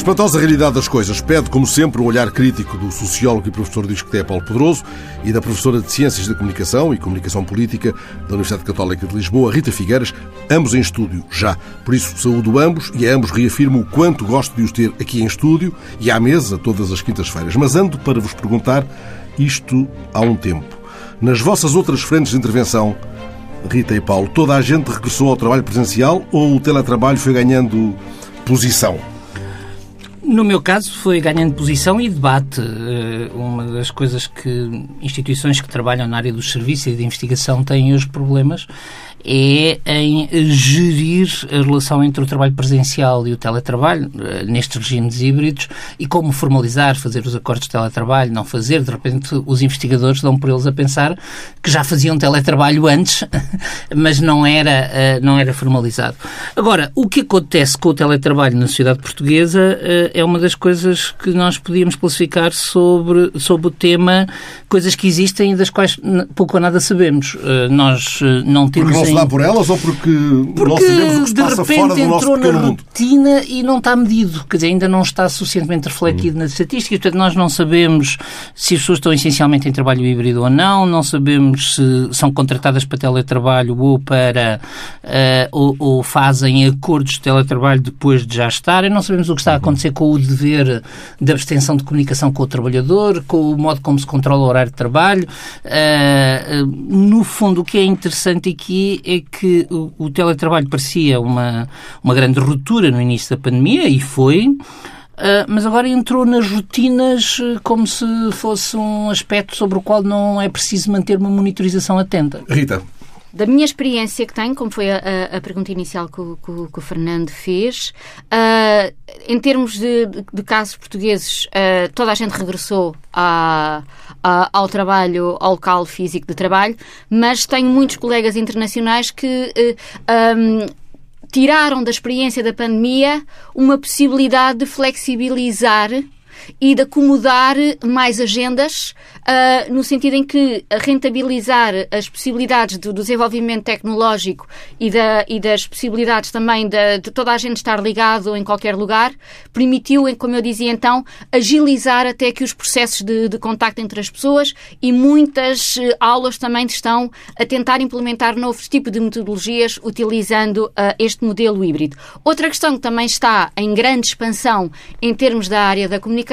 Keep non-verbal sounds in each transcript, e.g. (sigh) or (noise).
espantosa realidade das coisas pede, como sempre, um olhar crítico do sociólogo e professor de Isqueté Paulo Pedroso e da professora de Ciências da Comunicação e Comunicação Política da Universidade Católica de Lisboa, Rita Figueiras, ambos em estúdio já. Por isso, saúdo ambos e a ambos reafirmo o quanto gosto de os ter aqui em estúdio e à mesa todas as quintas-feiras. Mas ando para vos perguntar isto há um tempo. Nas vossas outras frentes de intervenção, Rita e Paulo, toda a gente regressou ao trabalho presencial ou o teletrabalho foi ganhando posição? No meu caso, foi ganhando posição e debate. Eh, uma das coisas que instituições que trabalham na área dos serviços e de investigação têm hoje problemas é em gerir a relação entre o trabalho presencial e o teletrabalho, eh, nestes regimes híbridos, e como formalizar, fazer os acordos de teletrabalho, não fazer. De repente, os investigadores dão por eles a pensar que já faziam teletrabalho antes, (laughs) mas não era, eh, não era formalizado. Agora, o que acontece com o teletrabalho na sociedade portuguesa eh, é uma das coisas que nós podíamos classificar sobre, sobre o tema coisas que existem e das quais pouco ou nada sabemos. Nós não temos dá por elas ou porque, porque não sabemos o que se passa fora do nosso pequeno na rotina e não está medido, quer dizer, ainda não está suficientemente refletido uhum. nas estatísticas, portanto nós não sabemos se as pessoas estão essencialmente em trabalho híbrido ou não, não sabemos se são contratadas para teletrabalho ou para uh, ou, ou, fazem acordos de teletrabalho depois de já estarem, não sabemos o que está a acontecer com o dever de abstenção de comunicação com o trabalhador, com o modo como se controla o horário de trabalho. Uh, no fundo, o que é interessante aqui é que o, o teletrabalho parecia uma, uma grande ruptura no início da pandemia e foi. Uh, mas agora entrou nas rotinas uh, como se fosse um aspecto sobre o qual não é preciso manter uma monitorização atenta. Rita. Da minha experiência que tenho, como foi a, a pergunta inicial que o, que, que o Fernando fez, uh, em termos de, de, de casos portugueses, uh, toda a gente regressou a, a, ao trabalho, ao local físico de trabalho, mas tenho muitos colegas internacionais que um, tiraram da experiência da pandemia uma possibilidade de flexibilizar e de acomodar mais agendas uh, no sentido em que rentabilizar as possibilidades do, desenvolvimento tecnológico e, da, e, das possibilidades também de, de, toda a gente estar ligado em qualquer lugar, permitiu, como eu dizia então, agilizar até que os processos de, de contacto entre as pessoas e muitas uh, aulas também estão a tentar implementar novos tipos de metodologias utilizando uh, este modelo híbrido. Outra questão que também está em grande expansão em termos da área da comunicação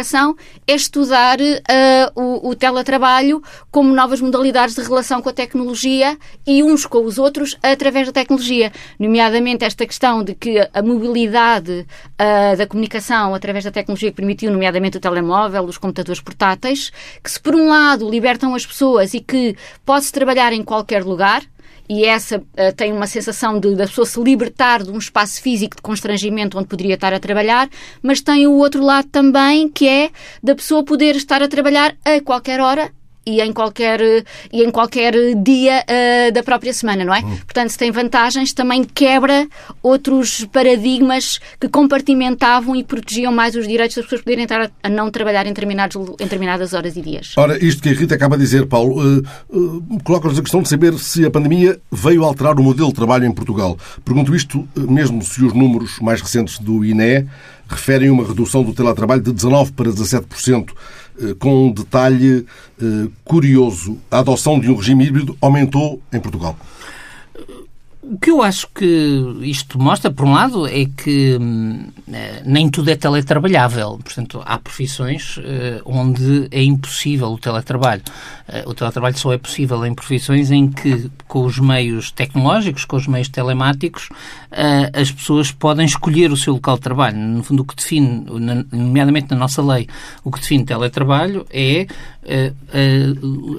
é estudar o, o teletrabalho trabalho como novas modalidades de relação com a tecnologia e uns com os outros através da tecnologia. Nomeadamente esta questão de que a mobilidade uh, da comunicação através da tecnologia permitiu, nomeadamente o telemóvel, os computadores portáteis, que se por um lado libertam as pessoas e que pode-se trabalhar em qualquer lugar, e essa uh, tem uma sensação de da pessoa se libertar de um espaço físico de constrangimento onde poderia estar a trabalhar, mas tem o outro lado também que é da pessoa poder estar a trabalhar a qualquer hora e em qualquer, e em qualquer dia uh, da própria semana, não é? Hum. Portanto, se tem vantagens, também quebra outros paradigmas que compartimentavam e protegiam mais os direitos das pessoas poderem estar a, não trabalhar em, em determinadas horas e dias. Ora, isto que a Rita acaba de dizer, Paulo, uh, uh, coloca-nos a questão de saber se a pandemia veio alterar o modelo de trabalho em Portugal. Pergunto isto mesmo se os números mais recentes do INE referem uma redução do teletrabalho de 19% para 17%. Eh, com um detalhe eh, curioso. A adoção de um regime híbrido aumentou em Portugal. O que eu acho que isto mostra, por um lado, é que hum, eh, nem tudo é teletrabalhável. Portanto, há profissões uh, onde é impossível o teletrabalho. Uh, o teletrabalho só é possível em profissões em que, com os meios tecnológicos, com os meios telemáticos, as pessoas podem escolher o seu local de trabalho. No fundo, o que define, nomeadamente na nossa lei, o que define teletrabalho é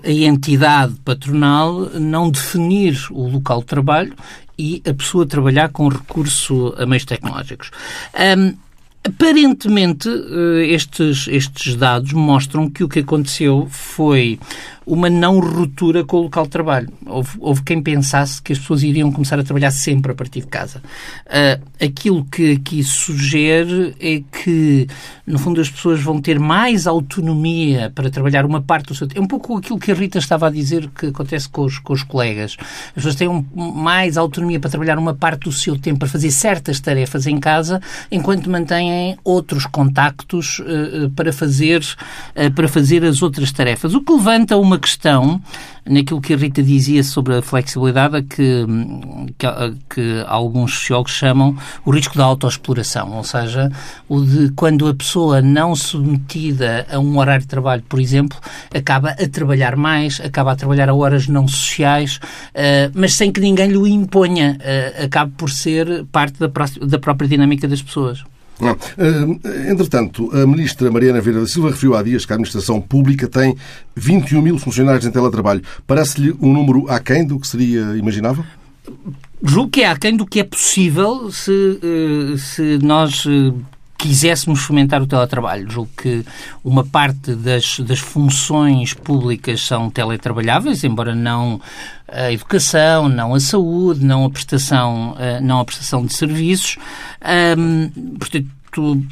a entidade patronal não definir o local de trabalho e a pessoa trabalhar com recurso a meios tecnológicos. Um, Aparentemente, eh, estes, estes dados mostram que o que aconteceu foi uma não ruptura com o local de trabalho. Houve, houve quem pensasse que as pessoas iriam começar a trabalhar sempre a partir de casa. Uh, aquilo que aqui sugere é que, no fundo, as pessoas vão ter mais autonomia para trabalhar uma parte do seu tempo. É um pouco aquilo que a Rita estava a dizer que acontece com os, com os colegas. As pessoas têm um, mais autonomia para trabalhar uma parte do seu tempo para fazer certas tarefas em casa, enquanto mantêm outros contactos uh, para, fazer, uh, para fazer as outras tarefas. O que levanta uma questão naquilo que a Rita dizia sobre a flexibilidade que, que, que, alguns sociólogos chamam o risco da autoexploração, ou seja, o de quando a pessoa não submetida a um horário de trabalho, por exemplo, acaba a trabalhar mais, acaba a trabalhar a horas não sociais, uh, mas sem que ninguém lhe imponha, uh, acaba por ser parte da, da própria dinâmica das pessoas. Eh, entretanto, a ministra Mariana Vieira da Silva referiu há dias que a administração pública tem 21 mil funcionários em teletrabalho. Parece-lhe um número aquém do que seria imaginável? Julgo que é aquém do que é possível se, eh, se nós eh, quiséssemos fomentar o teletrabalho. Julgo que uma parte das, das funções públicas são teletrabalháveis, embora não a educação, não a saúde, não a prestação, não a prestação de serviços. Portanto,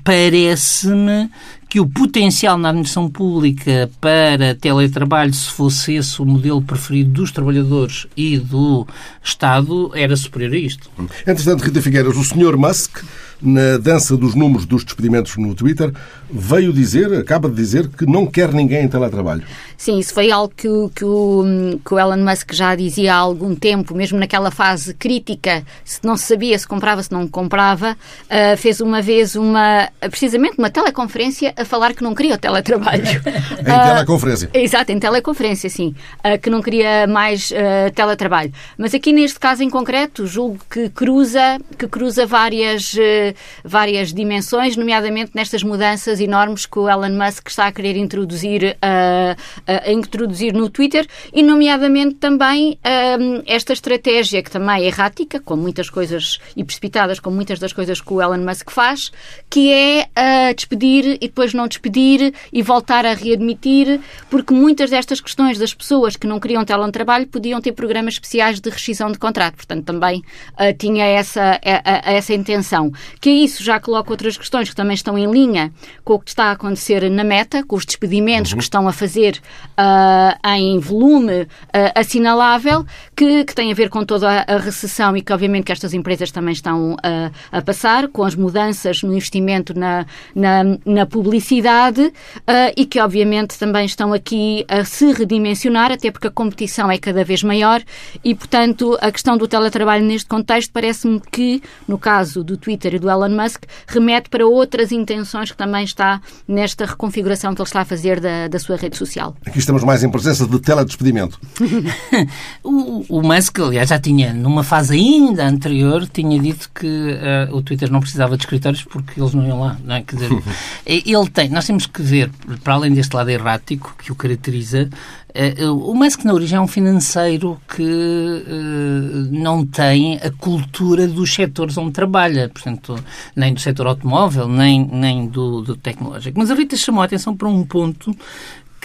parece-me que o potencial na administração pública para teletrabalho, se fosse esse o modelo preferido dos trabalhadores e do Estado, era superior a isto. Entretanto, Rita Figueiras, o Sr. Musk na dança dos números dos despedimentos no Twitter, veio dizer, acaba de dizer, que não quer ninguém em teletrabalho. Sim, isso foi algo que o, que o, que o Elon Musk já dizia há algum tempo, mesmo naquela fase crítica, se não se sabia se comprava, se não comprava, uh, fez uma vez uma, precisamente uma teleconferência a falar que não queria o teletrabalho. (laughs) em teleconferência. Uh, exato, em teleconferência, sim. Uh, que não queria mais teletrabalho. Mas aqui neste caso em concreto, julgo que cruza, que cruza várias várias dimensões, nomeadamente nestas mudanças enormes que o Elon Musk está a querer introduzir, uh, uh, introduzir no Twitter e, nomeadamente, também uh, esta estratégia que também é errática, com muitas coisas e precipitadas, com muitas das coisas que o Elon Musk faz, que é despedir e depois não despedir e voltar a readmitir, porque muitas destas questões das pessoas que não queriam teletrabalho podiam ter programas especiais de rescisão de contrato. Portanto, também tinha essa, essa intenção que isso já coloca outras questões que também estão em linha com o que está a acontecer na meta, com os despedimentos uhum. que estão a fazer uh, em volume uh, assinalável, que, que, tem a ver com toda a, a, recessão e que obviamente que estas empresas também estão uh, a passar, com as mudanças no investimento na, na, na publicidade e que obviamente também estão aqui a se redimensionar, até porque a competição é cada vez maior e, portanto, a questão do teletrabalho neste contexto parece-me que, no caso do Twitter e do Elon Musk remete para outras intenções que também está nesta reconfiguração que ele está a fazer da, da sua rede social. Aqui estamos mais em presença de teledespedimento. (laughs) o, o Musk, aliás, já tinha, numa fase ainda anterior, tinha dito que uh, o Twitter não precisava de escritórios porque eles não iam lá. Não é? Quer dizer, (laughs) ele tem, nós temos que ver, para além deste lado errático que o caracteriza, Uh, o Musk, na origem, é um financeiro que uh, não tem a cultura dos setores onde trabalha, portanto, nem do setor automóvel, nem, nem do, do tecnológico. Mas a Rita chamou a atenção para um ponto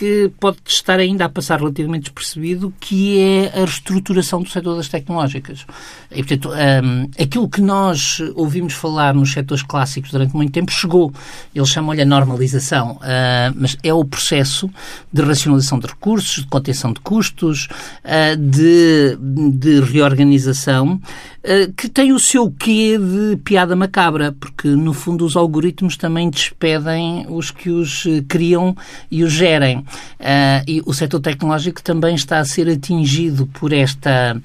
que pode estar ainda a passar relativamente despercebido, que é a reestruturação do setor das tecnológicas. E, portanto, um, aquilo que nós ouvimos falar nos setores clássicos durante muito tempo chegou. Eles chamam-lhe a normalização, uh, mas é o processo de racionalização de recursos, de contenção de custos, uh, de, de reorganização, uh, que tem o seu quê de piada macabra, porque, no fundo, os algoritmos também despedem os que os criam e os gerem. Uh, e o setor tecnológico também está a ser atingido por esta,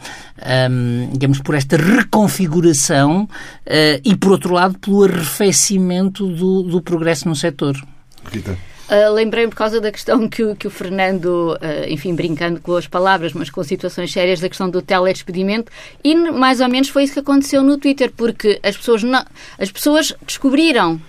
um, digamos, por esta reconfiguração uh, e, por outro lado, pelo arrefecimento do, do progresso no setor. Rita. Uh, Lembrei-me por causa da questão que, que o Fernando, uh, enfim, brincando com as palavras, mas com situações sérias, da questão do teledespedimento, e mais ou menos foi isso que aconteceu no Twitter, porque as pessoas, não, as pessoas descobriram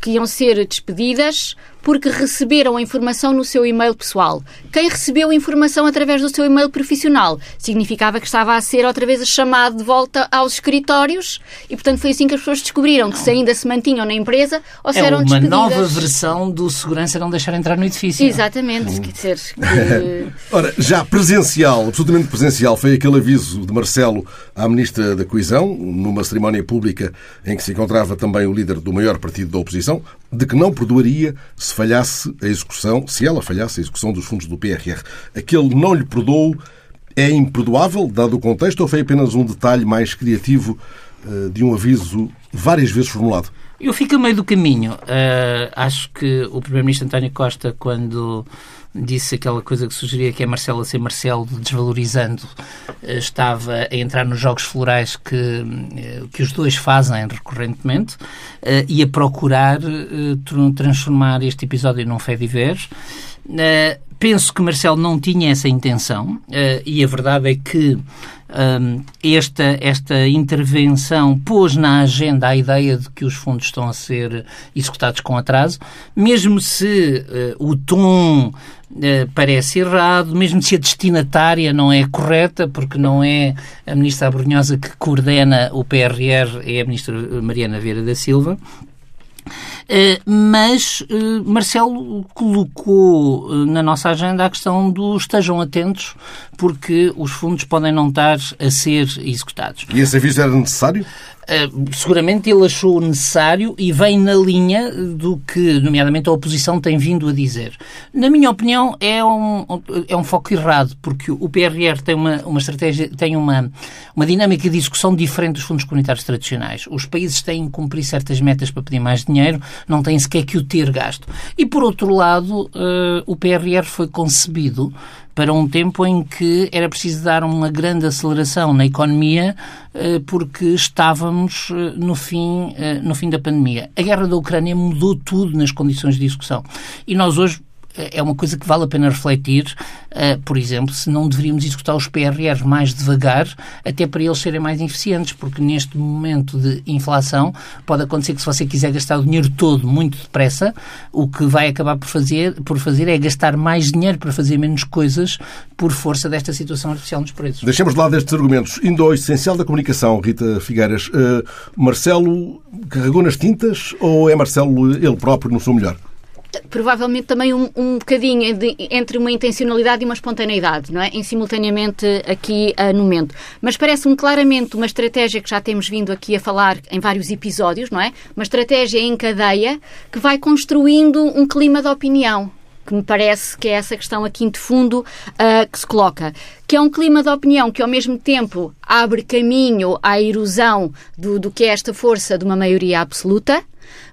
que iam ser despedidas porque receberam a informação no seu e-mail pessoal. Quem recebeu a informação através do seu e-mail profissional significava que estava a ser outra vez chamado de volta aos escritórios e, portanto, foi assim que as pessoas descobriram que se ainda se mantinham na empresa ou se é eram uma despedidas. nova versão do segurança não deixar entrar no edifício. Exatamente, quer dizer, (laughs) que... Ora, já presencial, absolutamente presencial, foi aquele aviso de Marcelo à Ministra da Coesão, numa cerimónia pública em que se encontrava também o líder do maior partido da oposição, de que não perdoaria se falhasse a execução, se ela falhasse a execução dos fundos do PRR. Aquele não lhe perdoou é imperdoável, dado o contexto, ou foi apenas um detalhe mais criativo eh, de um aviso várias vezes formulado? Eu fico a meio do caminho. Uh, acho que o Primeiro-Ministro António Costa, quando disse aquela coisa que sugeria que é Marcelo a ser Marcelo, desvalorizando, uh, estava a entrar nos jogos florais que, uh, que os dois fazem recorrentemente e a procurar transformar este episódio num fé de ver. Penso que Marcelo não tinha essa intenção e a verdade é que um, esta, esta intervenção pôs na agenda a ideia de que os fundos estão a ser executados com atraso, mesmo se uh, o tom Uh, parece errado, mesmo se a destinatária não é correta, porque não é a ministra Abrunhosa que coordena o PRR, é a ministra Mariana Vieira da Silva. Uh, mas uh, Marcelo colocou uh, na nossa agenda a questão do estejam atentos porque os fundos podem não estar a ser executados. E esse aviso era necessário? Seguramente ele achou necessário e vem na linha do que, nomeadamente, a oposição tem vindo a dizer. Na minha opinião, é um, é um foco errado, porque o PRR tem uma, uma estratégia, tem uma, uma dinâmica de execução diferente dos fundos comunitários tradicionais. Os países têm que cumprir certas metas para pedir mais dinheiro, não têm sequer que o ter gasto. E, por outro lado, uh, o PRR foi concebido para um tempo em que era preciso dar uma grande aceleração na economia eh, porque estávamos eh, no fim, no fim da pandemia. A guerra da Ucrânia mudou tudo nas condições de execução. E nós hoje é uma coisa que vale a pena refletir, uh, por exemplo, se não deveríamos executar os PRRs mais devagar, até para eles serem mais eficientes, porque neste momento de inflação pode acontecer que se você quiser gastar o dinheiro todo muito depressa, o que vai acabar por fazer, por fazer é gastar mais dinheiro para fazer menos coisas por força desta situação artificial nos preços. Deixemos de lado estes argumentos. Indo ao essencial da comunicação, Rita Figueiras, uh, Marcelo carregou nas tintas ou é Marcelo ele próprio no seu melhor? Provavelmente também um, um bocadinho de, entre uma intencionalidade e uma espontaneidade, não é? Em simultaneamente aqui uh, no momento. Mas parece-me claramente uma estratégia que já temos vindo aqui a falar em vários episódios, não é? Uma estratégia em cadeia que vai construindo um clima de opinião que me parece que é essa questão aqui de fundo uh, que se coloca, que é um clima de opinião que ao mesmo tempo abre caminho à erosão do, do que é esta força de uma maioria absoluta,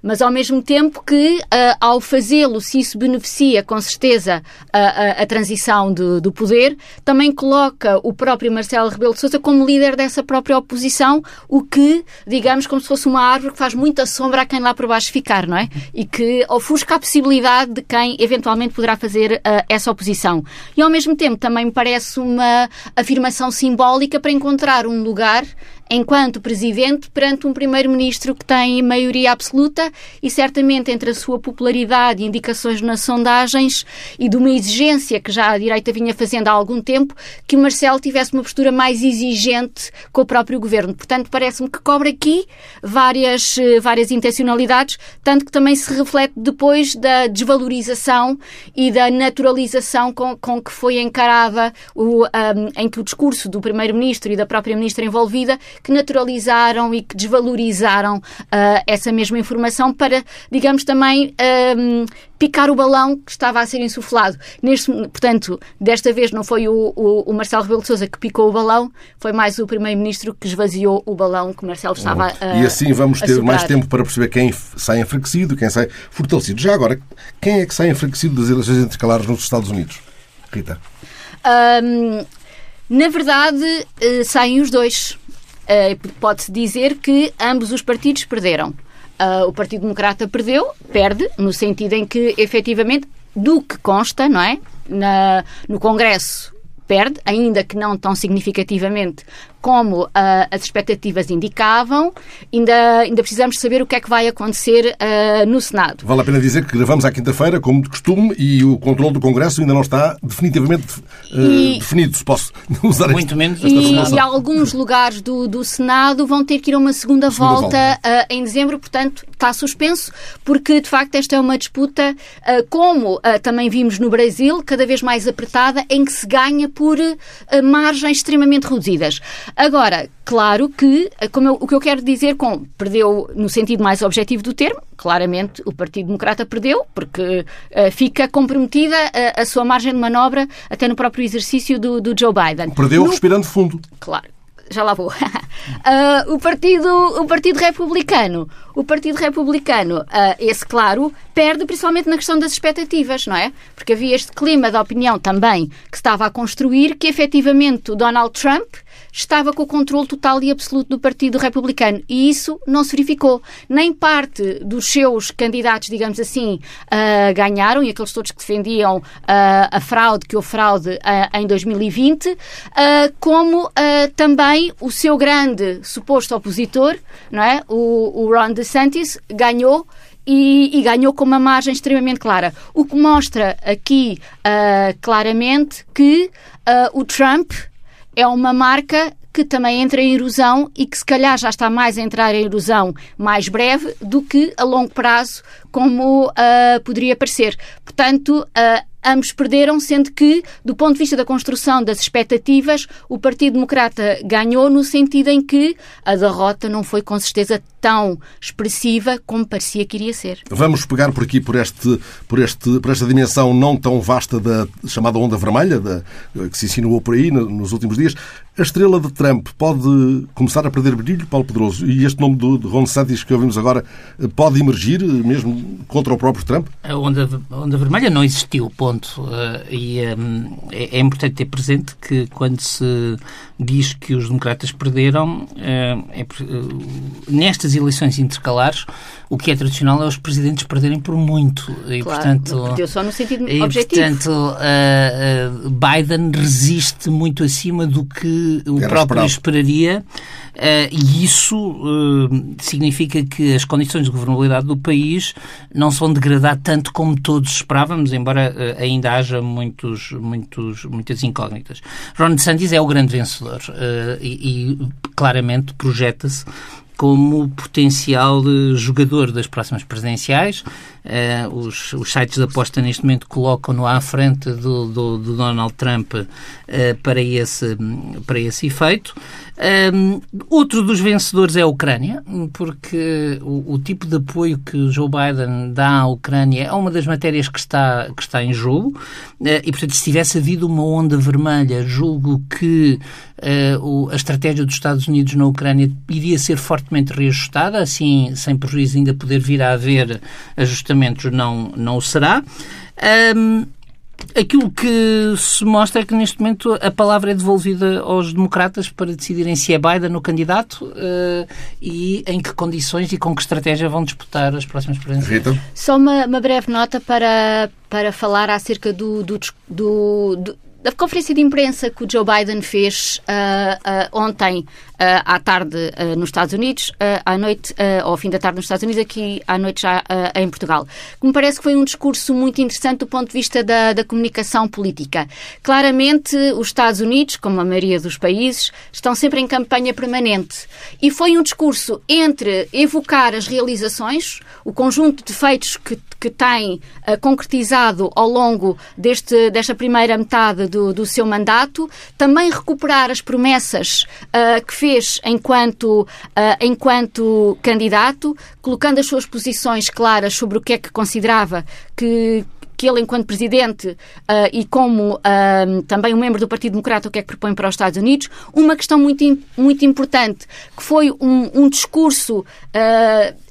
mas ao mesmo tempo que, uh, ao fazê-lo, se isso beneficia com certeza a, a, a transição do, do, poder, também coloca o próprio Marcelo Rebelo de Sousa como líder dessa própria oposição, o que, digamos, como se fosse uma árvore que faz muita sombra a quem lá por baixo ficar, não é? E que ofusca a possibilidade de quem eventualmente poderá fazer uh, essa oposição. E ao mesmo tempo também me parece uma afirmação simbólica para encontrar um lugar enquanto presidente perante um primeiro-ministro que tem maioria absoluta e certamente entre a sua popularidade e indicações nas sondagens e de uma exigência que já a direita vinha fazendo há algum tempo, que o Marcelo tivesse uma postura mais exigente com o próprio governo. Portanto, parece-me que cobra aqui várias, eh, várias intencionalidades, tanto que também se reflete depois da desvalorização e da naturalização com, com que foi encarada o, um, em que o discurso do primeiro-ministro e da própria ministra envolvida que naturalizaram e que desvalorizaram uh, essa mesma informação para, digamos, também um, picar o balão que estava a ser insuflado. Neste, portanto, desta vez não foi o, o, o Marcelo Rebelo de Sousa que picou o balão, foi mais o Primeiro-Ministro que esvaziou o balão que Marcelo estava a E assim vamos ter mais tempo para perceber quem sai enfraquecido, quem sai fortalecido. Já agora, quem é que sai enfraquecido das eleições intercalares nos Estados Unidos? Rita? Na verdade, uh, saem os dois. Uh, Pode-se dizer que ambos os partidos perderam. Uh, o Partido Democrata perdeu, perde, no sentido em que, efetivamente, do que consta, não é? Na, no Congresso perde, ainda que não tão significativamente como uh, as expectativas indicavam, ainda, ainda precisamos saber o que é que vai acontecer uh, no Senado. Vale a pena dizer que gravamos à quinta-feira, como de costume, e o controle do Congresso ainda não está definitivamente uh, e, definido, se posso (laughs) usar Muito menos esta e, e alguns lugares do, do Senado vão ter que ir a uma segunda, segunda volta, volta. em dezembro, portanto está suspenso, porque de facto esta é uma disputa, como também vimos no Brasil, cada vez mais apertada, em que se ganha por margens extremamente reduzidas. Agora, claro que, como eu, o que eu quero dizer com perdeu no sentido mais objetivo do termo, claramente o Partido Democrata perdeu, porque uh, fica comprometida a, a, sua margem de manobra até no próprio exercício do, do Joe Biden. Perdeu no... respirando fundo. Claro já lá vou. Uh, (laughs) o, partido, o Partido Republicano. O Partido Republicano, uh, esse, claro, perde principalmente na questão das expectativas, não é? Porque havia este clima de opinião também que estava a construir que efetivamente o Donald Trump estava com o controle total e absoluto do Partido Republicano. E isso não se verificou. Nem parte dos seus candidatos, digamos assim, uh, ganharam, e aqueles todos que defendiam uh, a fraude, que houve fraude uh, em 2020, como também o seu grande suposto opositor, não é? o, o Ron DeSantis, ganhou e, e, ganhou com uma margem extremamente clara. O que mostra aqui uh, claramente que uh, o Trump é uma marca que também entra em erosão e que se calhar já está mais a entrar em erosão mais breve do que a longo prazo, como uh, poderia parecer. Portanto, uh, ambos perderam, sendo que, do ponto de vista da construção das expectativas, o Partido Democrata ganhou no sentido em que a derrota não foi com certeza tão expressiva como parecia que iria ser. Vamos pegar por aqui por, este, por, este, por esta dimensão não tão vasta da chamada onda vermelha, da, que se insinuou por aí nos últimos dias. A estrela de Trump pode começar a perder brilho, Paulo Pedroso? E este nome de Ron Santos que ouvimos agora pode emergir mesmo contra o próprio Trump? A onda, a onda vermelha não existiu, ponto. Uh, e um, é, é, importante ter presente que quando se diz que os democratas perderam, uh, é, uh, nestas eleições intercalares, o que é tradicional é os presidentes perderem por muito. E, claro, portanto, perdeu só no sentido e, objetivo. portanto, Biden resiste muito acima do que o Era próprio esperaria. Uh, e isso uh, significa que as condições de governabilidade do país não se vão degradar tanto como todos esperávamos, embora uh, ainda haja muitos, muitos, muitas incógnitas. Ron DeSantis é o grande vencedor e, e claramente projeta-se como potencial jogador das próximas presidenciais. Uh, os, os, sites de aposta neste momento colocam-no à frente do, do, do Donald Trump uh, para, esse, para esse efeito. Um, outro dos vencedores é a Ucrânia, porque o, o, tipo de apoio que Joe Biden dá à Ucrânia é uma das matérias que está, que está em jogo. Uh, e, portanto, se tivesse havido uma onda vermelha, julgo que uh, o, a estratégia dos Estados Unidos na Ucrânia iria ser fortemente reajustada, assim, sem prejuízo ainda poder vir a haver ajustamentos, não, não o será. Um, Aquilo que se mostra é que neste momento a palavra é devolvida aos democratas para decidirem se é Biden o candidato uh, e em que condições e com que estratégia vão disputar as próximas presidências. Só uma, uma, breve nota para, para falar acerca do, do, do, do da conferência de imprensa que o Joe Biden fez uh, uh, ontem à tarde nos Estados Unidos, à noite, ou ao fim da tarde nos Estados Unidos, aqui à noite já em Portugal. Que me parece que foi um discurso muito interessante do ponto de vista da, da comunicação política. Claramente, os Estados Unidos, como a maioria dos países, estão sempre em campanha permanente. E foi um discurso entre evocar as realizações, o conjunto de feitos que que tem uh, concretizado ao longo deste, desta primeira metade do, do seu mandato, também recuperar as promessas uh, que fez enquanto, uh, enquanto candidato, colocando as suas posições claras sobre o que é que considerava que, que ele, enquanto presidente uh, e como uh, também um membro do Partido Democrata, o que é que propõe para os Estados Unidos, uma questão muito, muito importante, que foi um, um discurso uh,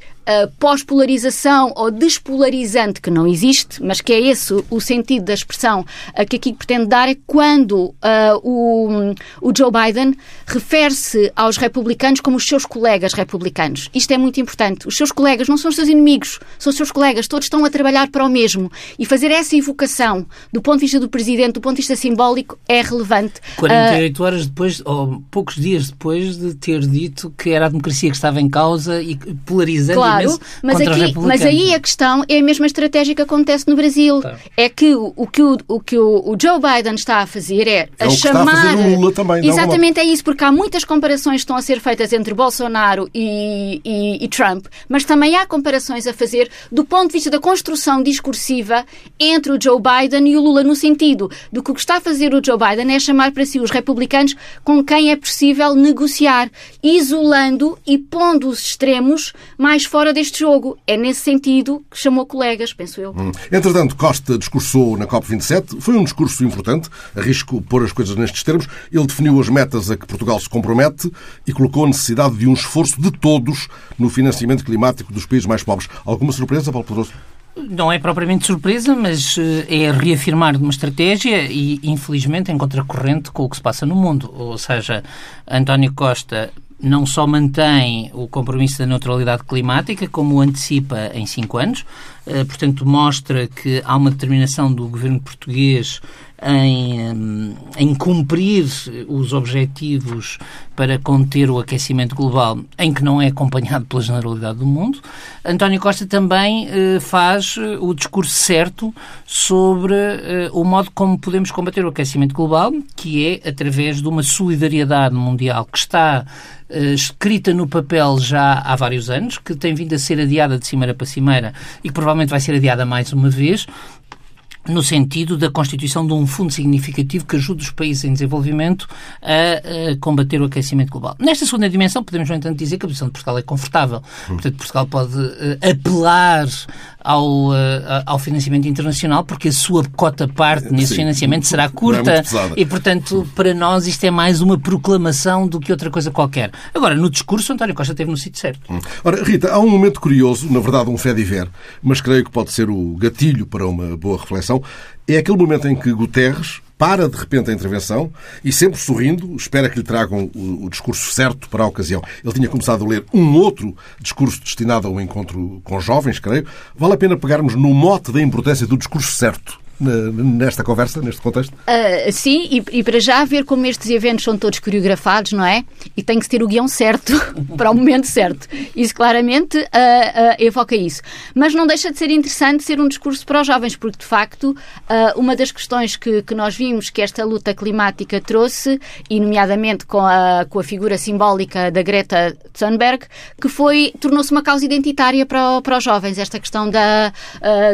pós-polarização ou despolarizante que não existe, mas que é esse o sentido da expressão uh, que aqui pretende dar, é quando uh, o, o Joe Biden refere-se aos republicanos como os seus colegas republicanos. Isto é muito importante. Os seus colegas não são os seus inimigos, são os seus colegas, todos estão a trabalhar para o mesmo. E fazer essa evocação do ponto de vista do presidente, do ponto de vista simbólico, é relevante. 48 horas depois, ou poucos dias depois de ter dito que era a democracia que estava em causa e polarizando claro, mas, aqui, mas aí a questão é a mesma estratégia que acontece no Brasil. Tá. É que o, o que, o, o, que o, Joe Biden está a fazer é, é a chamar. A Lula também, Exatamente, é isso, porque há muitas comparações que estão a ser feitas entre Bolsonaro e, e, e Trump, mas também há comparações a fazer do ponto de vista da construção discursiva entre o Joe Biden e o Lula, no sentido de que o que está a fazer o Joe Biden é chamar para si os republicanos com quem é possível negociar, isolando e pondo os extremos mais fora deste jogo. É nesse sentido que chamou colegas, penso eu. Hum. Entretanto, Costa discursou na COP27. Foi um discurso importante, arrisco pôr as coisas nestes termos. Ele definiu as metas a que Portugal se compromete e colocou a necessidade de um esforço de todos no financiamento climático dos países mais pobres. Alguma surpresa, Paulo Pedroso? Não é propriamente surpresa, mas eh, é reafirmar uma estratégia e, infelizmente, em contracorrente com o que se passa no mundo. Ou seja, António Costa não só mantém o compromisso da neutralidade climática, como o antecipa em cinco anos, portanto, mostra que há uma determinação do governo português em, em cumprir os objetivos para conter o aquecimento global, em que não é acompanhado pela generalidade do mundo. António Costa também eh, faz eh, o discurso certo sobre eh, o modo como podemos combater o aquecimento global, que é através de uma solidariedade mundial que está eh, escrita no papel já há vários anos, que tem vindo a ser adiada de cimeira para cimeira e que provavelmente vai ser adiada mais uma vez, no sentido da constituição de um fundo significativo que ajude os países em desenvolvimento a, a, combater o aquecimento global. Nesta segunda dimensão, podemos, no entanto, dizer que a posição de Portugal é confortável. Portanto, Portugal pode uh, apelar ao, uh, ao financiamento internacional, porque a sua cota-parte nesse Sim. financiamento será é curta. É e, portanto, para nós isto é mais uma proclamação do que outra coisa qualquer. Agora, no discurso, António Costa esteve no sítio certo. Hum. Ora, Rita, há um momento curioso, na verdade um fé de ver, mas creio que pode ser o gatilho para uma boa reflexão. É aquele momento em que Guterres para de repente a intervenção e, sempre sorrindo, espera que lhe tragam o, o, discurso certo para a ocasião. Ele tinha começado a ler um outro discurso destinado ao encontro com jovens, creio. Vale a pena pegarmos no mote da importância do discurso certo nesta conversa, neste contexto? Uh, sim, e, e, para já ver como estes eventos são todos coreografados, não é? E tem que se ter o guião certo (laughs) para o momento certo. Isso claramente uh, uh, evoca isso. Mas não deixa de ser interessante ser um discurso para os jovens, porque de facto uma das questões que, que nós vimos que esta luta climática trouxe, e nomeadamente com a, com a figura simbólica da Greta Thunberg, que foi, tornou-se uma causa identitária para, para os jovens, esta questão da,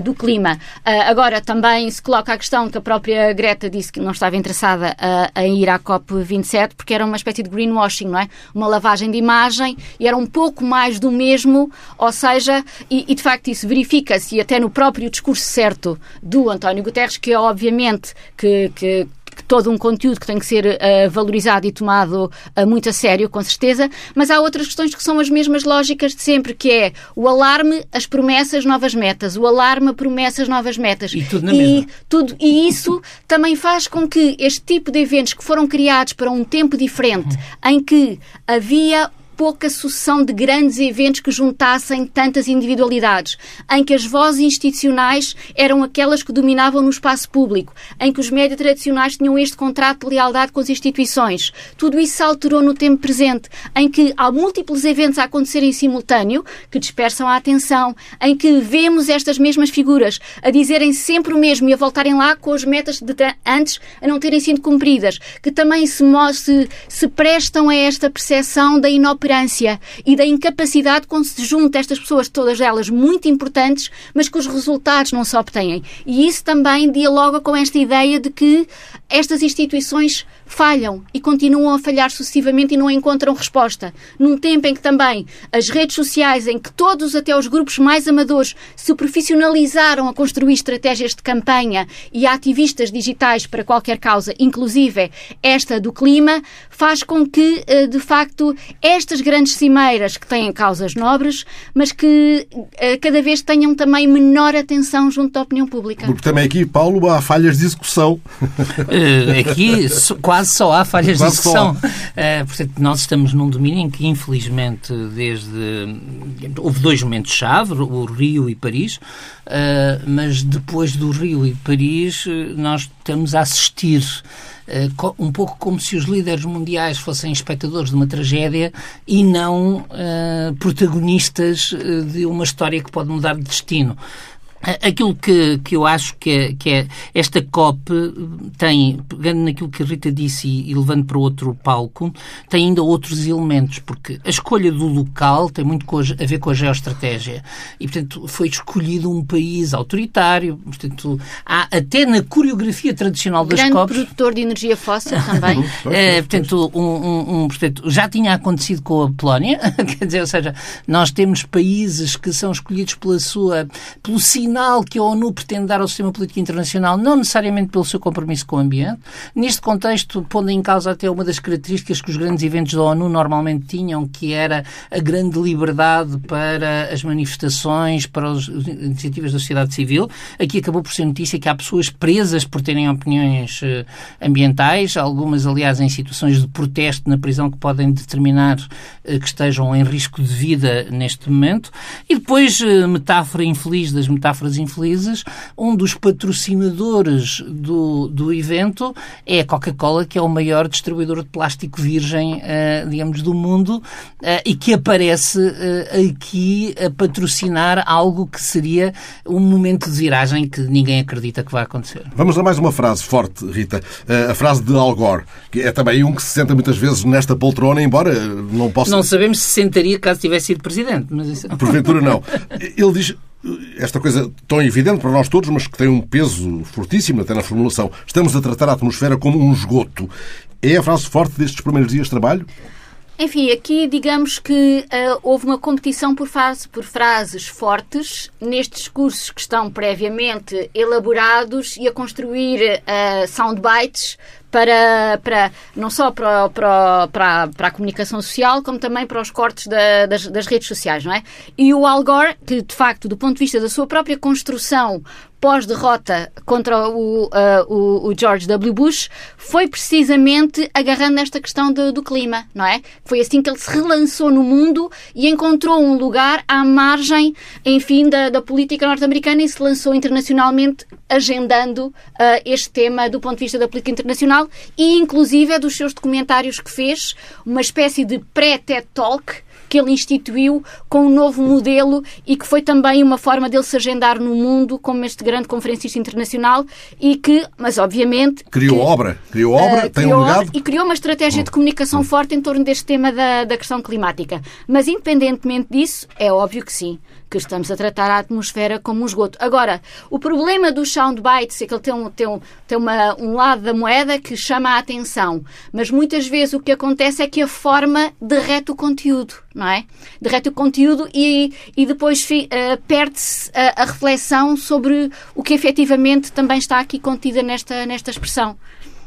do clima. agora, também se coloca a questão que a própria Greta disse que não estava interessada a, a ir à COP27 porque era uma espécie de greenwashing, não é? Uma lavagem de imagem e era um pouco mais do mesmo, ou seja, e, e de facto isso verifica-se até no próprio discurso certo do António Guterres, que é obviamente que, que todo um conteúdo que tem que ser uh, valorizado e tomado uh, muito a sério, com certeza, mas há outras questões que são as mesmas lógicas de sempre, que é o alarme, as promessas, novas metas, o alarme, promessas, novas metas. E tudo na e, mesma. Tudo, e isso também faz com que este tipo de eventos que foram criados para um tempo diferente, uhum. em que havia pouca sucessão de grandes eventos que juntassem tantas individualidades, em que as vozes institucionais eram aquelas que dominavam no espaço público, em que os médias tradicionais tinham este contrato de lealdade com as instituições. Tudo isso se alterou no tempo presente, em que há múltiplos eventos a acontecer em simultâneo que dispersam a atenção, em que vemos estas mesmas figuras a dizerem sempre o mesmo e a voltarem lá com as metas de antes a não terem sido cumpridas, que também se, se, se prestam a esta percepção da inoperância inoperância e da incapacidade quando se junta estas pessoas, todas elas muito importantes, mas que os resultados não se obtêm. E isso também dialoga com esta ideia de que estas instituições falham e continuam a falhar sucessivamente e não encontram resposta. Num tempo em que também as redes sociais, em que todos, até os grupos mais amadores, se profissionalizaram a construir estratégias de campanha e ativistas digitais para qualquer causa, inclusive esta do clima, faz com que, eh, de facto, estas grandes cimeiras que têm causas nobres, mas que eh, cada vez tenham também menor atenção junto da opinião pública. Porque também aqui, Paulo, há falhas de execução. Uh, aqui quase só há falhas quase de execução. Uh, portanto, nós estamos num domínio em que, infelizmente, desde. Houve dois momentos-chave, o Rio e Paris, uh, mas depois do Rio e Paris, nós estamos a assistir um pouco como se os líderes mundiais fossem espectadores de uma tragédia e não uh, protagonistas de uma história que pode mudar de destino. Aquilo que, que eu acho que é, que é esta COP tem, pegando naquilo que a Rita disse e, e, levando para outro palco, tem ainda outros elementos, porque a escolha do local tem muito a ver com a geoestratégia. E, portanto, foi escolhido um país autoritário, portanto, há até na coreografia tradicional das Grande COPs... produtor de energia fóssil também. (laughs) é, portanto, um, um, um, portanto, já tinha acontecido com a Polónia, (laughs) quer dizer, ou seja, nós temos países que são escolhidos pela sua, pelo sinal sinal que a ONU pretende dar ao sistema político internacional, não necessariamente pelo seu compromisso com o ambiente. Neste contexto, pondo em causa até uma das características que os grandes eventos da ONU normalmente tinham, que era a grande liberdade para as manifestações, para as iniciativas da sociedade civil. Aqui acabou por ser notícia que há pessoas presas por terem opiniões eh, ambientais, algumas, aliás, em situações de protesto na prisão que podem determinar eh, que estejam em risco de vida neste momento. E depois, eh, metáfora infeliz das metáforas metáforas infelizes, um dos patrocinadores do, do evento é a Coca-Cola, que é o maior distribuidor de plástico virgem, uh, digamos, do mundo, uh, e que aparece uh, aqui a patrocinar algo que seria um momento de viragem que ninguém acredita que vai acontecer. Vamos a mais uma frase forte, Rita. a frase de Al Gore, que é também um que se senta muitas vezes nesta poltrona, embora não possa... Não sabemos se sentaria caso tivesse sido presidente, mas isso... Porventura não. (laughs) Ele diz esta coisa tão evidente para nós todos, mas que tem um peso fortíssimo até na formulação. Estamos a tratar a atmosfera como um esgoto. É a frase forte destes primeiros dias de trabalho? Enfim, aqui digamos que uh, houve uma competição por, fase, por frases fortes nestes discursos que estão previamente elaborados e a construir uh, soundbites para, para não só para, para, para, para a comunicação social, como também para os cortes da, das, das redes sociais, não é? E o Al Gore, que de facto, do ponto de vista da sua própria construção pós-derrota contra o, uh, o, o, George W. Bush foi precisamente agarrando nesta questão do, do, clima, não é? Foi assim que ele se relançou no mundo e encontrou um lugar à margem, enfim, da, da política norte-americana e se lançou internacionalmente agendando uh, este tema do ponto de vista da política internacional e, inclusive, é dos seus documentários que fez uma espécie de pré-TED Talk que ele instituiu com um novo modelo e que foi também uma forma dele se agendar no mundo como este grande conferencista internacional e que, mas obviamente... Criou que, obra, criou obra, uh, tem criou um legado... E criou uma estratégia de comunicação hum. forte em torno deste tema da, da questão climática. Mas independentemente disso, é óbvio que sim que estamos a tratar a atmosfera como um esgoto. Agora, o problema dos soundbites é que ele tem, um, tem, um, tem uma, um lado da moeda que chama a atenção, mas muitas vezes o que acontece é que a forma derrete o conteúdo, não é? Derrete o conteúdo e, e depois uh, perde-se a, a reflexão sobre o que efetivamente também está aqui contida nesta, nesta expressão.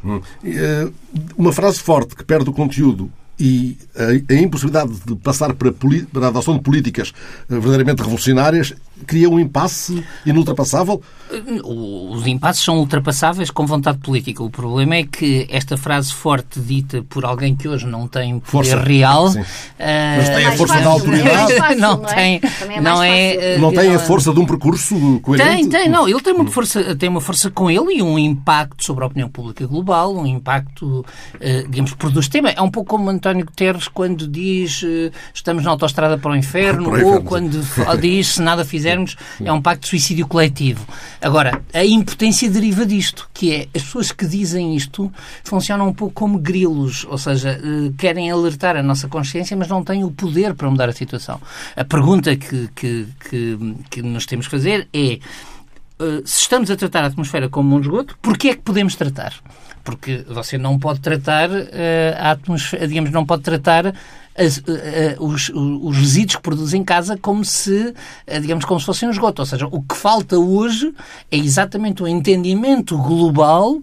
Hum. Eh, uma frase forte que perde o conteúdo e a, a impossibilidade de passar para, para, a adoção de políticas eh, verdadeiramente revolucionárias cria um impasse inultrapassável? Os impasses são ultrapassáveis com vontade política. O problema é que esta frase forte dita por alguém que hoje não tem poder força. real... Uh, Mas tem a força fácil, da autoridade? É fácil, não, não, tem... É não, é, não tem a força de um percurso coerente? Tem, tem. Não, ele tem uma, força, tem uma força com ele e um impacto sobre a opinião pública global, um impacto, uh, digamos, produz tema. É um pouco como António Guterres quando diz uh, estamos na autostrada para o inferno, (laughs) para ou quando diz se nada fizer fizermos, é um pacto de suicídio coletivo. Agora, a impotência deriva disto, que é as pessoas que dizem isto funcionam um pouco como grilos, ou seja, eh, querem alertar a nossa consciência, mas não têm o poder para mudar a situação. A pergunta que, que, que, que nos temos que fazer é eh, se estamos a tratar a atmosfera como um esgoto, porquê é que podemos tratar? Porque você não pode tratar uh, a digamos, não pode tratar as, uh, uh, os, os, resíduos que produz em casa como se, digamos, como se fossem um esgoto. Ou seja, o que falta hoje é exatamente um entendimento global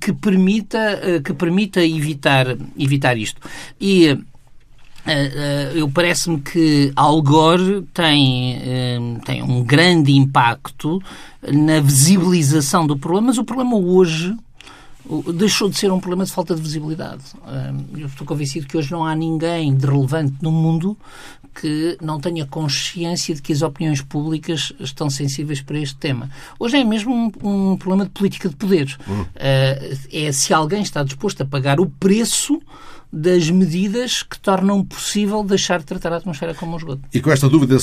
que permita, que permita evitar, evitar isto. E eu parece-me que Al Gore tem, tem um grande impacto na visibilização do problema, mas o problema hoje deixou de ser um problema de falta de visibilidade. Eu estou convencido que hoje não há ninguém de relevante no mundo que não tenha consciência de que as opiniões públicas estão sensíveis para este tema. Hoje é mesmo um, um problema de política de poder. Hum. É se alguém está disposto a pagar o preço das medidas que tornam possível deixar de tratar a atmosfera como um esgoto. E com esta dúvida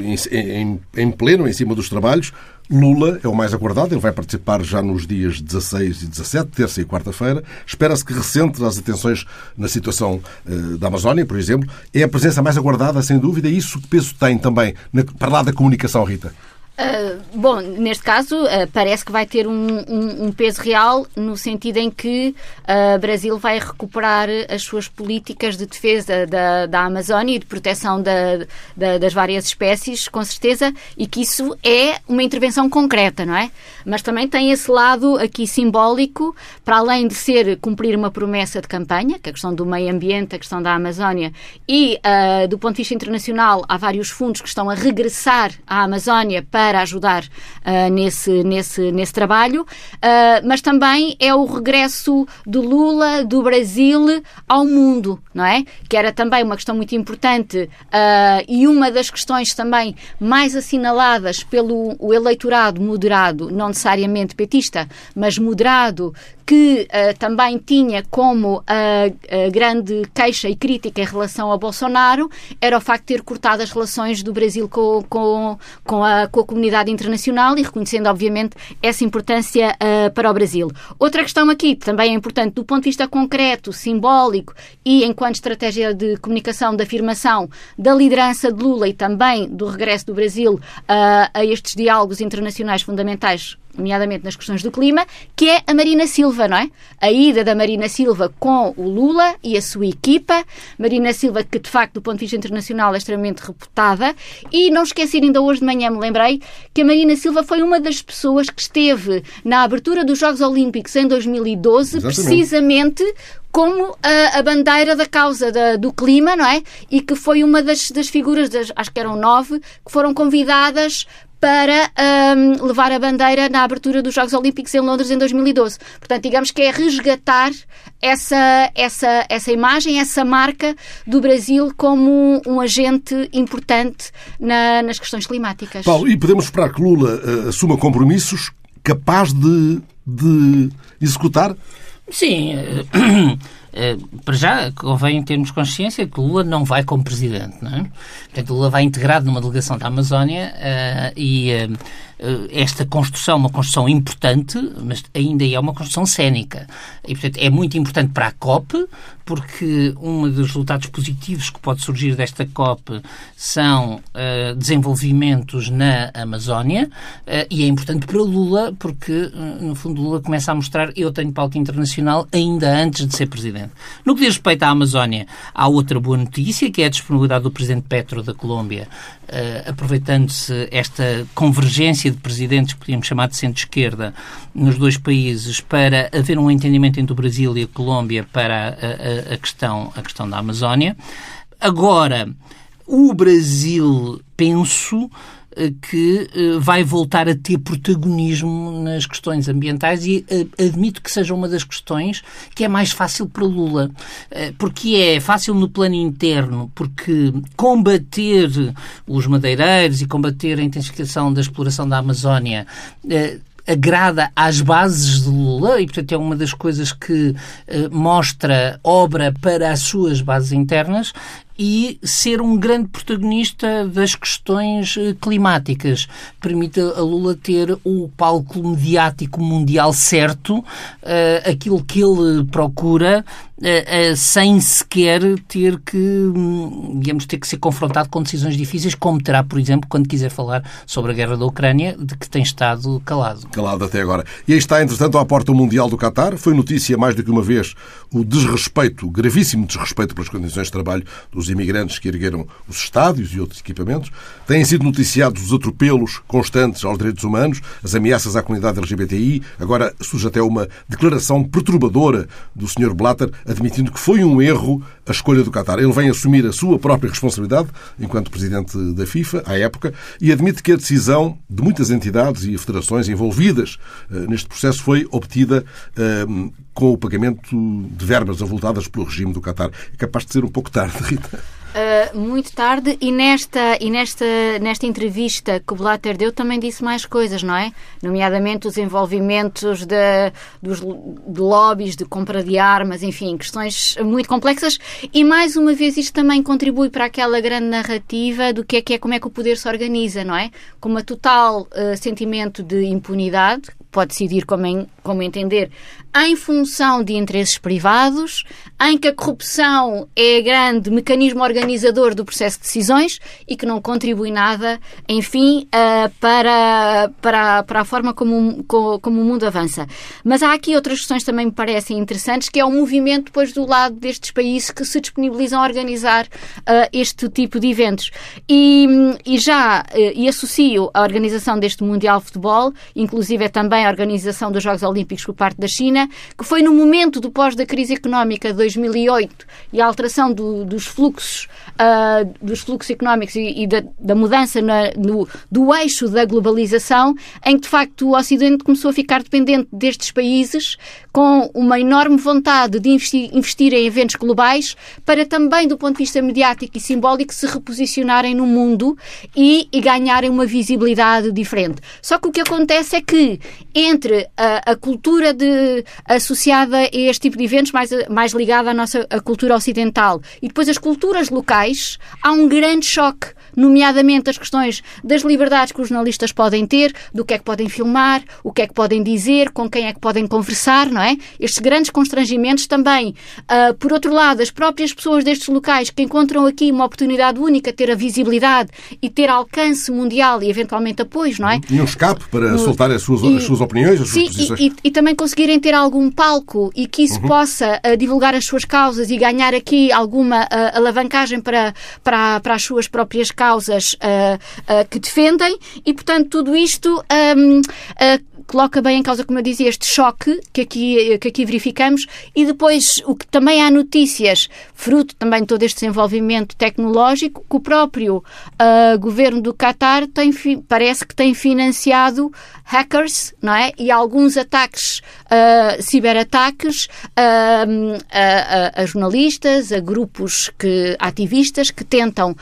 em, em pleno, em cima dos trabalhos, Lula é o mais aguardado, ele vai participar já nos dias 16 e 17, terça e quarta-feira. Espera-se que recentre as atenções na situação uh, da Amazónia, por exemplo. É a presença mais aguardada, sem dúvida, e isso que peso tem também na, para lá da comunicação, Rita? Uh, bom, neste caso, uh, parece que vai ter um, um, um, peso real no sentido em que o uh, Brasil vai recuperar as suas políticas de defesa da, da Amazónia e de proteção da, da, das várias espécies, com certeza, e que isso é uma intervenção concreta, não é? Mas também tem esse lado aqui simbólico, para além de ser cumprir uma promessa de campanha, que é a questão do meio ambiente, a questão da Amazónia, e do ponto de vista internacional, há vários fundos que estão a regressar à Amazónia para para ajudar uh, nesse, nesse, nesse trabalho, uh, mas também é o regresso do Lula, do Brasil, ao mundo, não é? Que era também uma questão muito importante uh, e uma das questões também mais assinaladas pelo o eleitorado moderado, não necessariamente petista, mas moderado, que uh, também tinha como a, a, grande queixa e crítica em relação a Bolsonaro era o facto de ter cortado as relações do Brasil com, com, com, a, com a comunidade internacional e reconhecendo, obviamente, essa importância uh, para o Brasil. Outra questão aqui também é importante do ponto de vista concreto, simbólico e enquanto estratégia de comunicação, de afirmação da liderança de Lula e também do regresso do Brasil uh, a estes diálogos internacionais fundamentais nomeadamente nas questões do clima, que é a Marina Silva, não é? A ida da Marina Silva com o Lula e a sua equipa. Marina Silva, que de facto, do ponto de vista internacional, é extremamente reputada. E não esquecer, ainda hoje de manhã me lembrei que a Marina Silva foi uma das pessoas que esteve na abertura dos Jogos Olímpicos em 2012, Exatamente. precisamente como a, a, bandeira da causa da, do clima, não é? E que foi uma das, das figuras, das, acho que eram nove, que foram convidadas para um, levar a bandeira na abertura dos Jogos Olímpicos em Londres em 2012. Portanto, digamos que é resgatar essa, essa, essa imagem, essa marca do Brasil como um, agente importante na, nas questões climáticas. Paulo, e podemos esperar que Lula uh, assuma compromissos capaz de, de executar? Sim. (clears throat) Uh, para já, convém termos consciência que Lula não vai como presidente. Não é? Portanto, Lula vai integrado numa delegação da Amazónia uh, e uh, esta construção é uma construção importante, mas ainda é uma construção cénica. E, portanto, é muito importante para a COP, porque um dos resultados positivos que pode surgir desta COP são uh, desenvolvimentos na Amazónia uh, e é importante para Lula porque, uh, no fundo, Lula começa a mostrar eu tenho palco internacional ainda antes de ser presidente. No que diz respeito à Amazónia, há outra boa notícia, que é a disponibilidade do presidente Petro da Colômbia, aproveitando-se esta convergência de presidentes que podíamos chamar de centro-esquerda nos dois países para haver um entendimento entre o Brasil e a Colômbia para a, a a, questão, a questão da Amazónia. Agora, o Brasil, penso, que eh, vai voltar a ter protagonismo nas questões ambientais e eh, admito que seja uma das questões que é mais fácil para Lula. Porque é fácil no plano interno, porque combater os madeireiros e combater a intensificação da exploração da Amazónia agrada às bases de Lula e, portanto, é uma das coisas que eh, mostra obra para as suas bases internas e ser um grande protagonista das questões eh, climáticas. Permite a Lula ter o palco mediático mundial certo, uh, aquilo que ele procura sem sequer ter que, um, digamos, ter que ser confrontado com decisões difíceis, como terá, por exemplo, quando quiser falar sobre a guerra da Ucrânia, de que tem estado calado. Calado até agora. E aí está, entretanto, à porta o Mundial do Qatar. Foi notícia mais do que uma vez o desrespeito, gravíssimo desrespeito pelas condições de trabalho dos imigrantes que ergueram os estádios e outros equipamentos. Têm sido noticiados os atropelos constantes aos direitos humanos, as ameaças à comunidade LGBTI. Agora surge até uma declaração perturbadora do Sr. Blatter, admitindo que foi um erro a escolha do Qatar. Ele vem assumir a sua própria responsabilidade enquanto presidente da FIFA, à época, e admite que a decisão de muitas entidades e federações envolvidas uh, neste processo foi obtida uh, com o pagamento de verbas avultadas pelo regime do Qatar. É capaz de ser um pouco tarde, Rita. Uh, muito tarde e nesta, e nesta, nesta entrevista que o Blatter deu também disse mais coisas, não é? Nomeadamente os envolvimentos de, dos, de lobbies, de compra de armas, enfim, questões muito complexas e mais uma vez isto também contribui para aquela grande narrativa do que é que é, como é que o poder se organiza, não é? Com uma total uh, sentimento de impunidade, pode decidir como, em, como entender, em função de interesses privados, em que a corrupção é grande mecanismo organizador do processo de decisões e que não contribui nada, enfim, uh, para, para, para a forma como, como o mundo avança. Mas há aqui outras questões que também me parecem interessantes, que é o movimento depois do lado destes países que se disponibilizam a organizar uh, este tipo de eventos. E, e já, uh, e associo a organização deste Mundial de Futebol, inclusive é também a organização dos Jogos Olímpicos por parte da China, que foi no momento depois da crise económica de 2008 e a alteração do, dos fluxos uh, dos fluxos económicos e, e da, da, mudança na, no, do eixo da globalização, em que de facto o Ocidente começou a ficar dependente destes países com uma enorme vontade de investir, investir em eventos globais para também, do ponto de vista mediático e simbólico, se reposicionarem no mundo e, e ganharem uma visibilidade diferente. Só que o que acontece é que entre a, a cultura de, associada a este tipo de eventos, mais, mais ligada à nossa à cultura ocidental, e depois as culturas locais, há um grande choque nomeadamente as questões das liberdades que os jornalistas podem ter, do que é que podem filmar, o que é que podem dizer, com quem é que podem conversar, não é? Estes grandes constrangimentos também. Uh, por outro lado, as próprias pessoas destes locais que encontram aqui uma oportunidade única, ter a visibilidade e ter alcance mundial e eventualmente apoio, não é? E um escape para no... soltar as suas, e, as suas opiniões, as sim, suas posições. E, e, e, também conseguirem ter algum palco e que isso uhum. possa uh, divulgar as suas causas e ganhar aqui alguma uh, alavancagem para, para, para as suas próprias causas uh, que defendem e, portanto, tudo isto um, uh, coloca bem em causa, como eu dizia, este choque que aqui, que aqui verificamos e depois o que também há notícias, fruto também de todo este desenvolvimento tecnológico, que o próprio uh, governo do Qatar tem, parece que tem financiado hackers, não é? E alguns ataques, uh, ciberataques uh, a, a, jornalistas, a grupos que, ativistas que tentam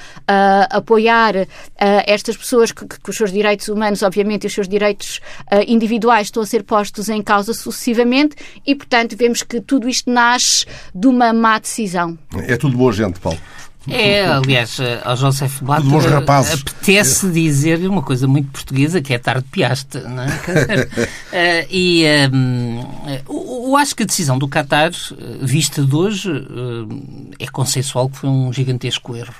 apoiar estas pessoas que, que, os seus direitos humanos, obviamente, e os seus direitos individuais individuais estão a ser postos em causa sucessivamente e, portanto, vemos que tudo isto nasce de uma má decisão. É tudo boa gente, Paulo. É, aliás, ao Joseph Blatter apetece dizer uma coisa muito portuguesa que é tarde piaste, não é? (laughs) Eh, e um, eu acho que a decisão do Qatar, vista de hoje, eh, é consensual que foi um gigantesco erro.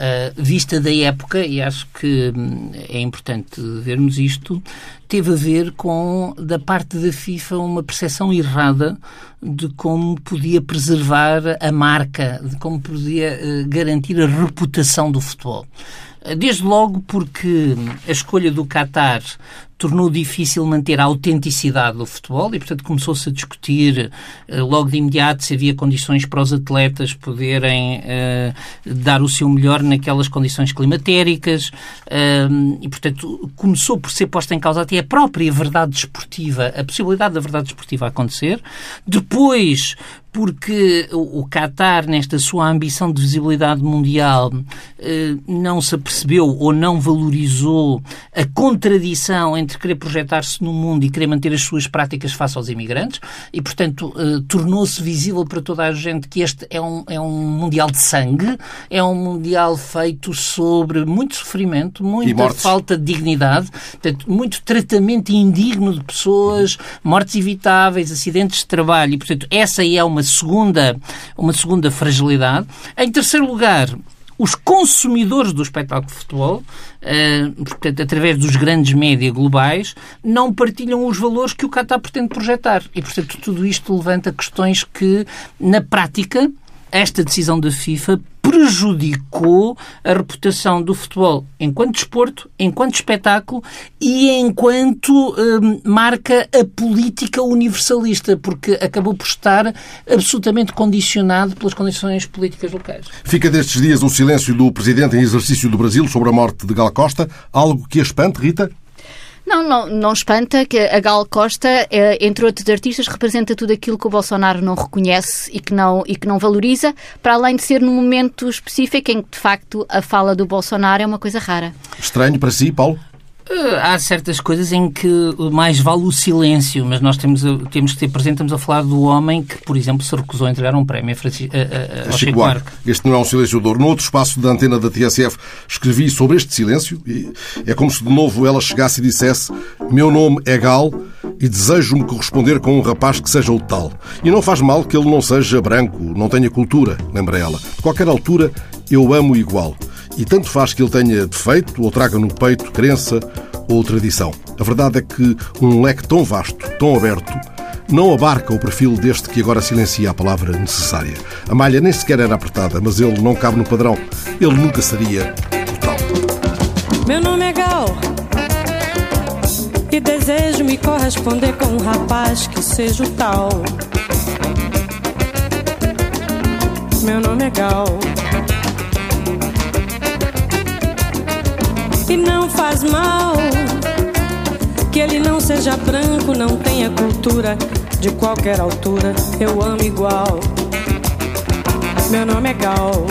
Uh, vista da época, e acho que hum, é importante vermos isto, teve a ver com, da parte da FIFA, uma percepção errada de como podia preservar a marca, de como podia uh, garantir a reputação do futebol. Desde logo porque a escolha do Qatar tornou difícil manter a autenticidade do futebol e, portanto, começou-se a discutir uh, logo de imediato se havia condições para os atletas poderem uh, dar o seu melhor naquelas condições climatéricas uh, e, portanto, começou por ser posta em causa até a própria verdade desportiva, a possibilidade da verdade desportiva acontecer. Depois, porque o Qatar, nesta sua ambição de visibilidade mundial, não se apercebeu ou não valorizou a contradição entre querer projetar-se no mundo e querer manter as suas práticas face aos imigrantes e, portanto, tornou-se visível para toda a gente que este é um, é um mundial de sangue, é um mundial feito sobre muito sofrimento, muita falta de dignidade, portanto, muito tratamento indigno de pessoas, mortes evitáveis, acidentes de trabalho e, portanto, essa é uma segunda, uma segunda fragilidade. Em terceiro lugar, os consumidores do espetáculo de futebol, uh, portanto, através dos grandes média globais, não partilham os valores que o Qatar pretende projetar. E, portanto, tudo isto levanta questões que, na prática, esta decisão da FIFA prejudicou a reputação do futebol enquanto desporto, enquanto espetáculo e enquanto hum, marca a política universalista, porque acabou por estar absolutamente condicionado pelas condições políticas locais. Fica destes dias o silêncio do presidente em exercício do Brasil sobre a morte de Gal Costa, algo que a espante, Rita? Não, não, não espanta que a Gal Costa, eh, entre outros artistas, representa tudo aquilo que o Bolsonaro não reconhece e que não, e que não valoriza, para além de ser num momento específico em que, de facto, a fala do Bolsonaro é uma coisa rara. Estranho para si, Paulo? Eh, há certas coisas em que mais vale o silêncio, mas nós temos, temos que ter presente, estamos a falar do homem que, por exemplo, se recusou a entregar um prémio a, a, a, a Chico Buarque. Este não é um silenciador. No outro espaço da antena da TSF escrevi sobre este silêncio e é como se de novo ela chegasse e dissesse meu nome é Gal e desejo-me corresponder com um rapaz que seja o tal. E não faz mal que ele não seja branco, não tenha cultura, lembra ela. De qualquer altura, eu amo igual. E tanto faz que ele tenha defeito ou traga no peito crença ou tradição. A verdade é que um leque tão vasto, tão aberto, não abarca o perfil deste que agora silencia a palavra necessária. A malha nem sequer era apertada, mas ele não cabe no padrão. Ele nunca seria o tal. Meu nome é Gal e desejo me corresponder com um rapaz que seja o tal. Meu nome é Gal. E não faz mal que ele não seja branco, não tenha cultura de qualquer altura. Eu amo igual. Meu nome é Gal.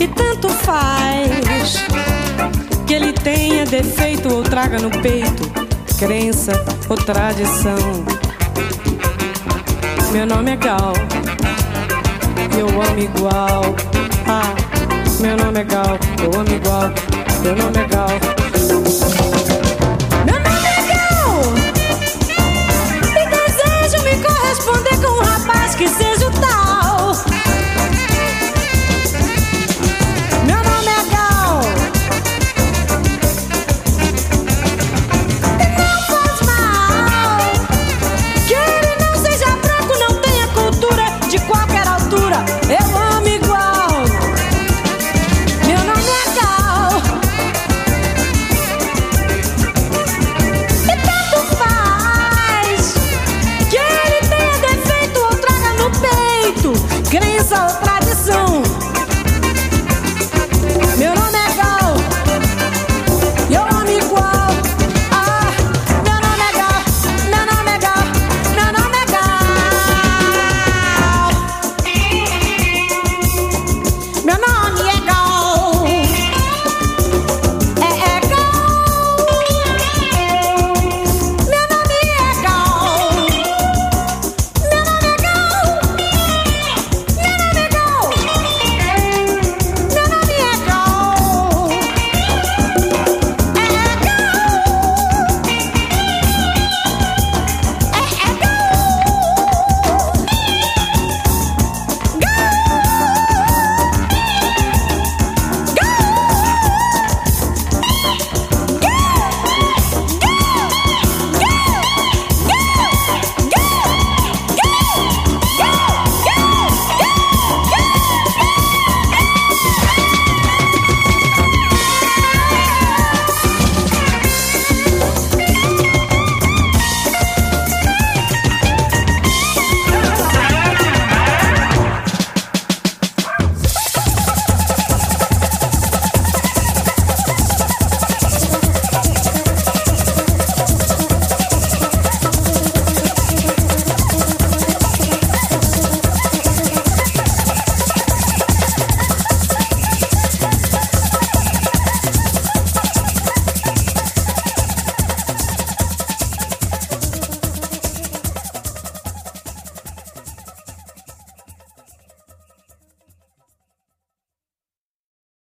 E tanto faz que ele tenha defeito ou traga no peito crença ou tradição. Meu nome é Gal. Eu amo igual. Ah. Meu nome é Gal, eu amo igual. Meu nome é Gal. Meu nome é Gal. E desejo me corresponder com um rapaz que seja.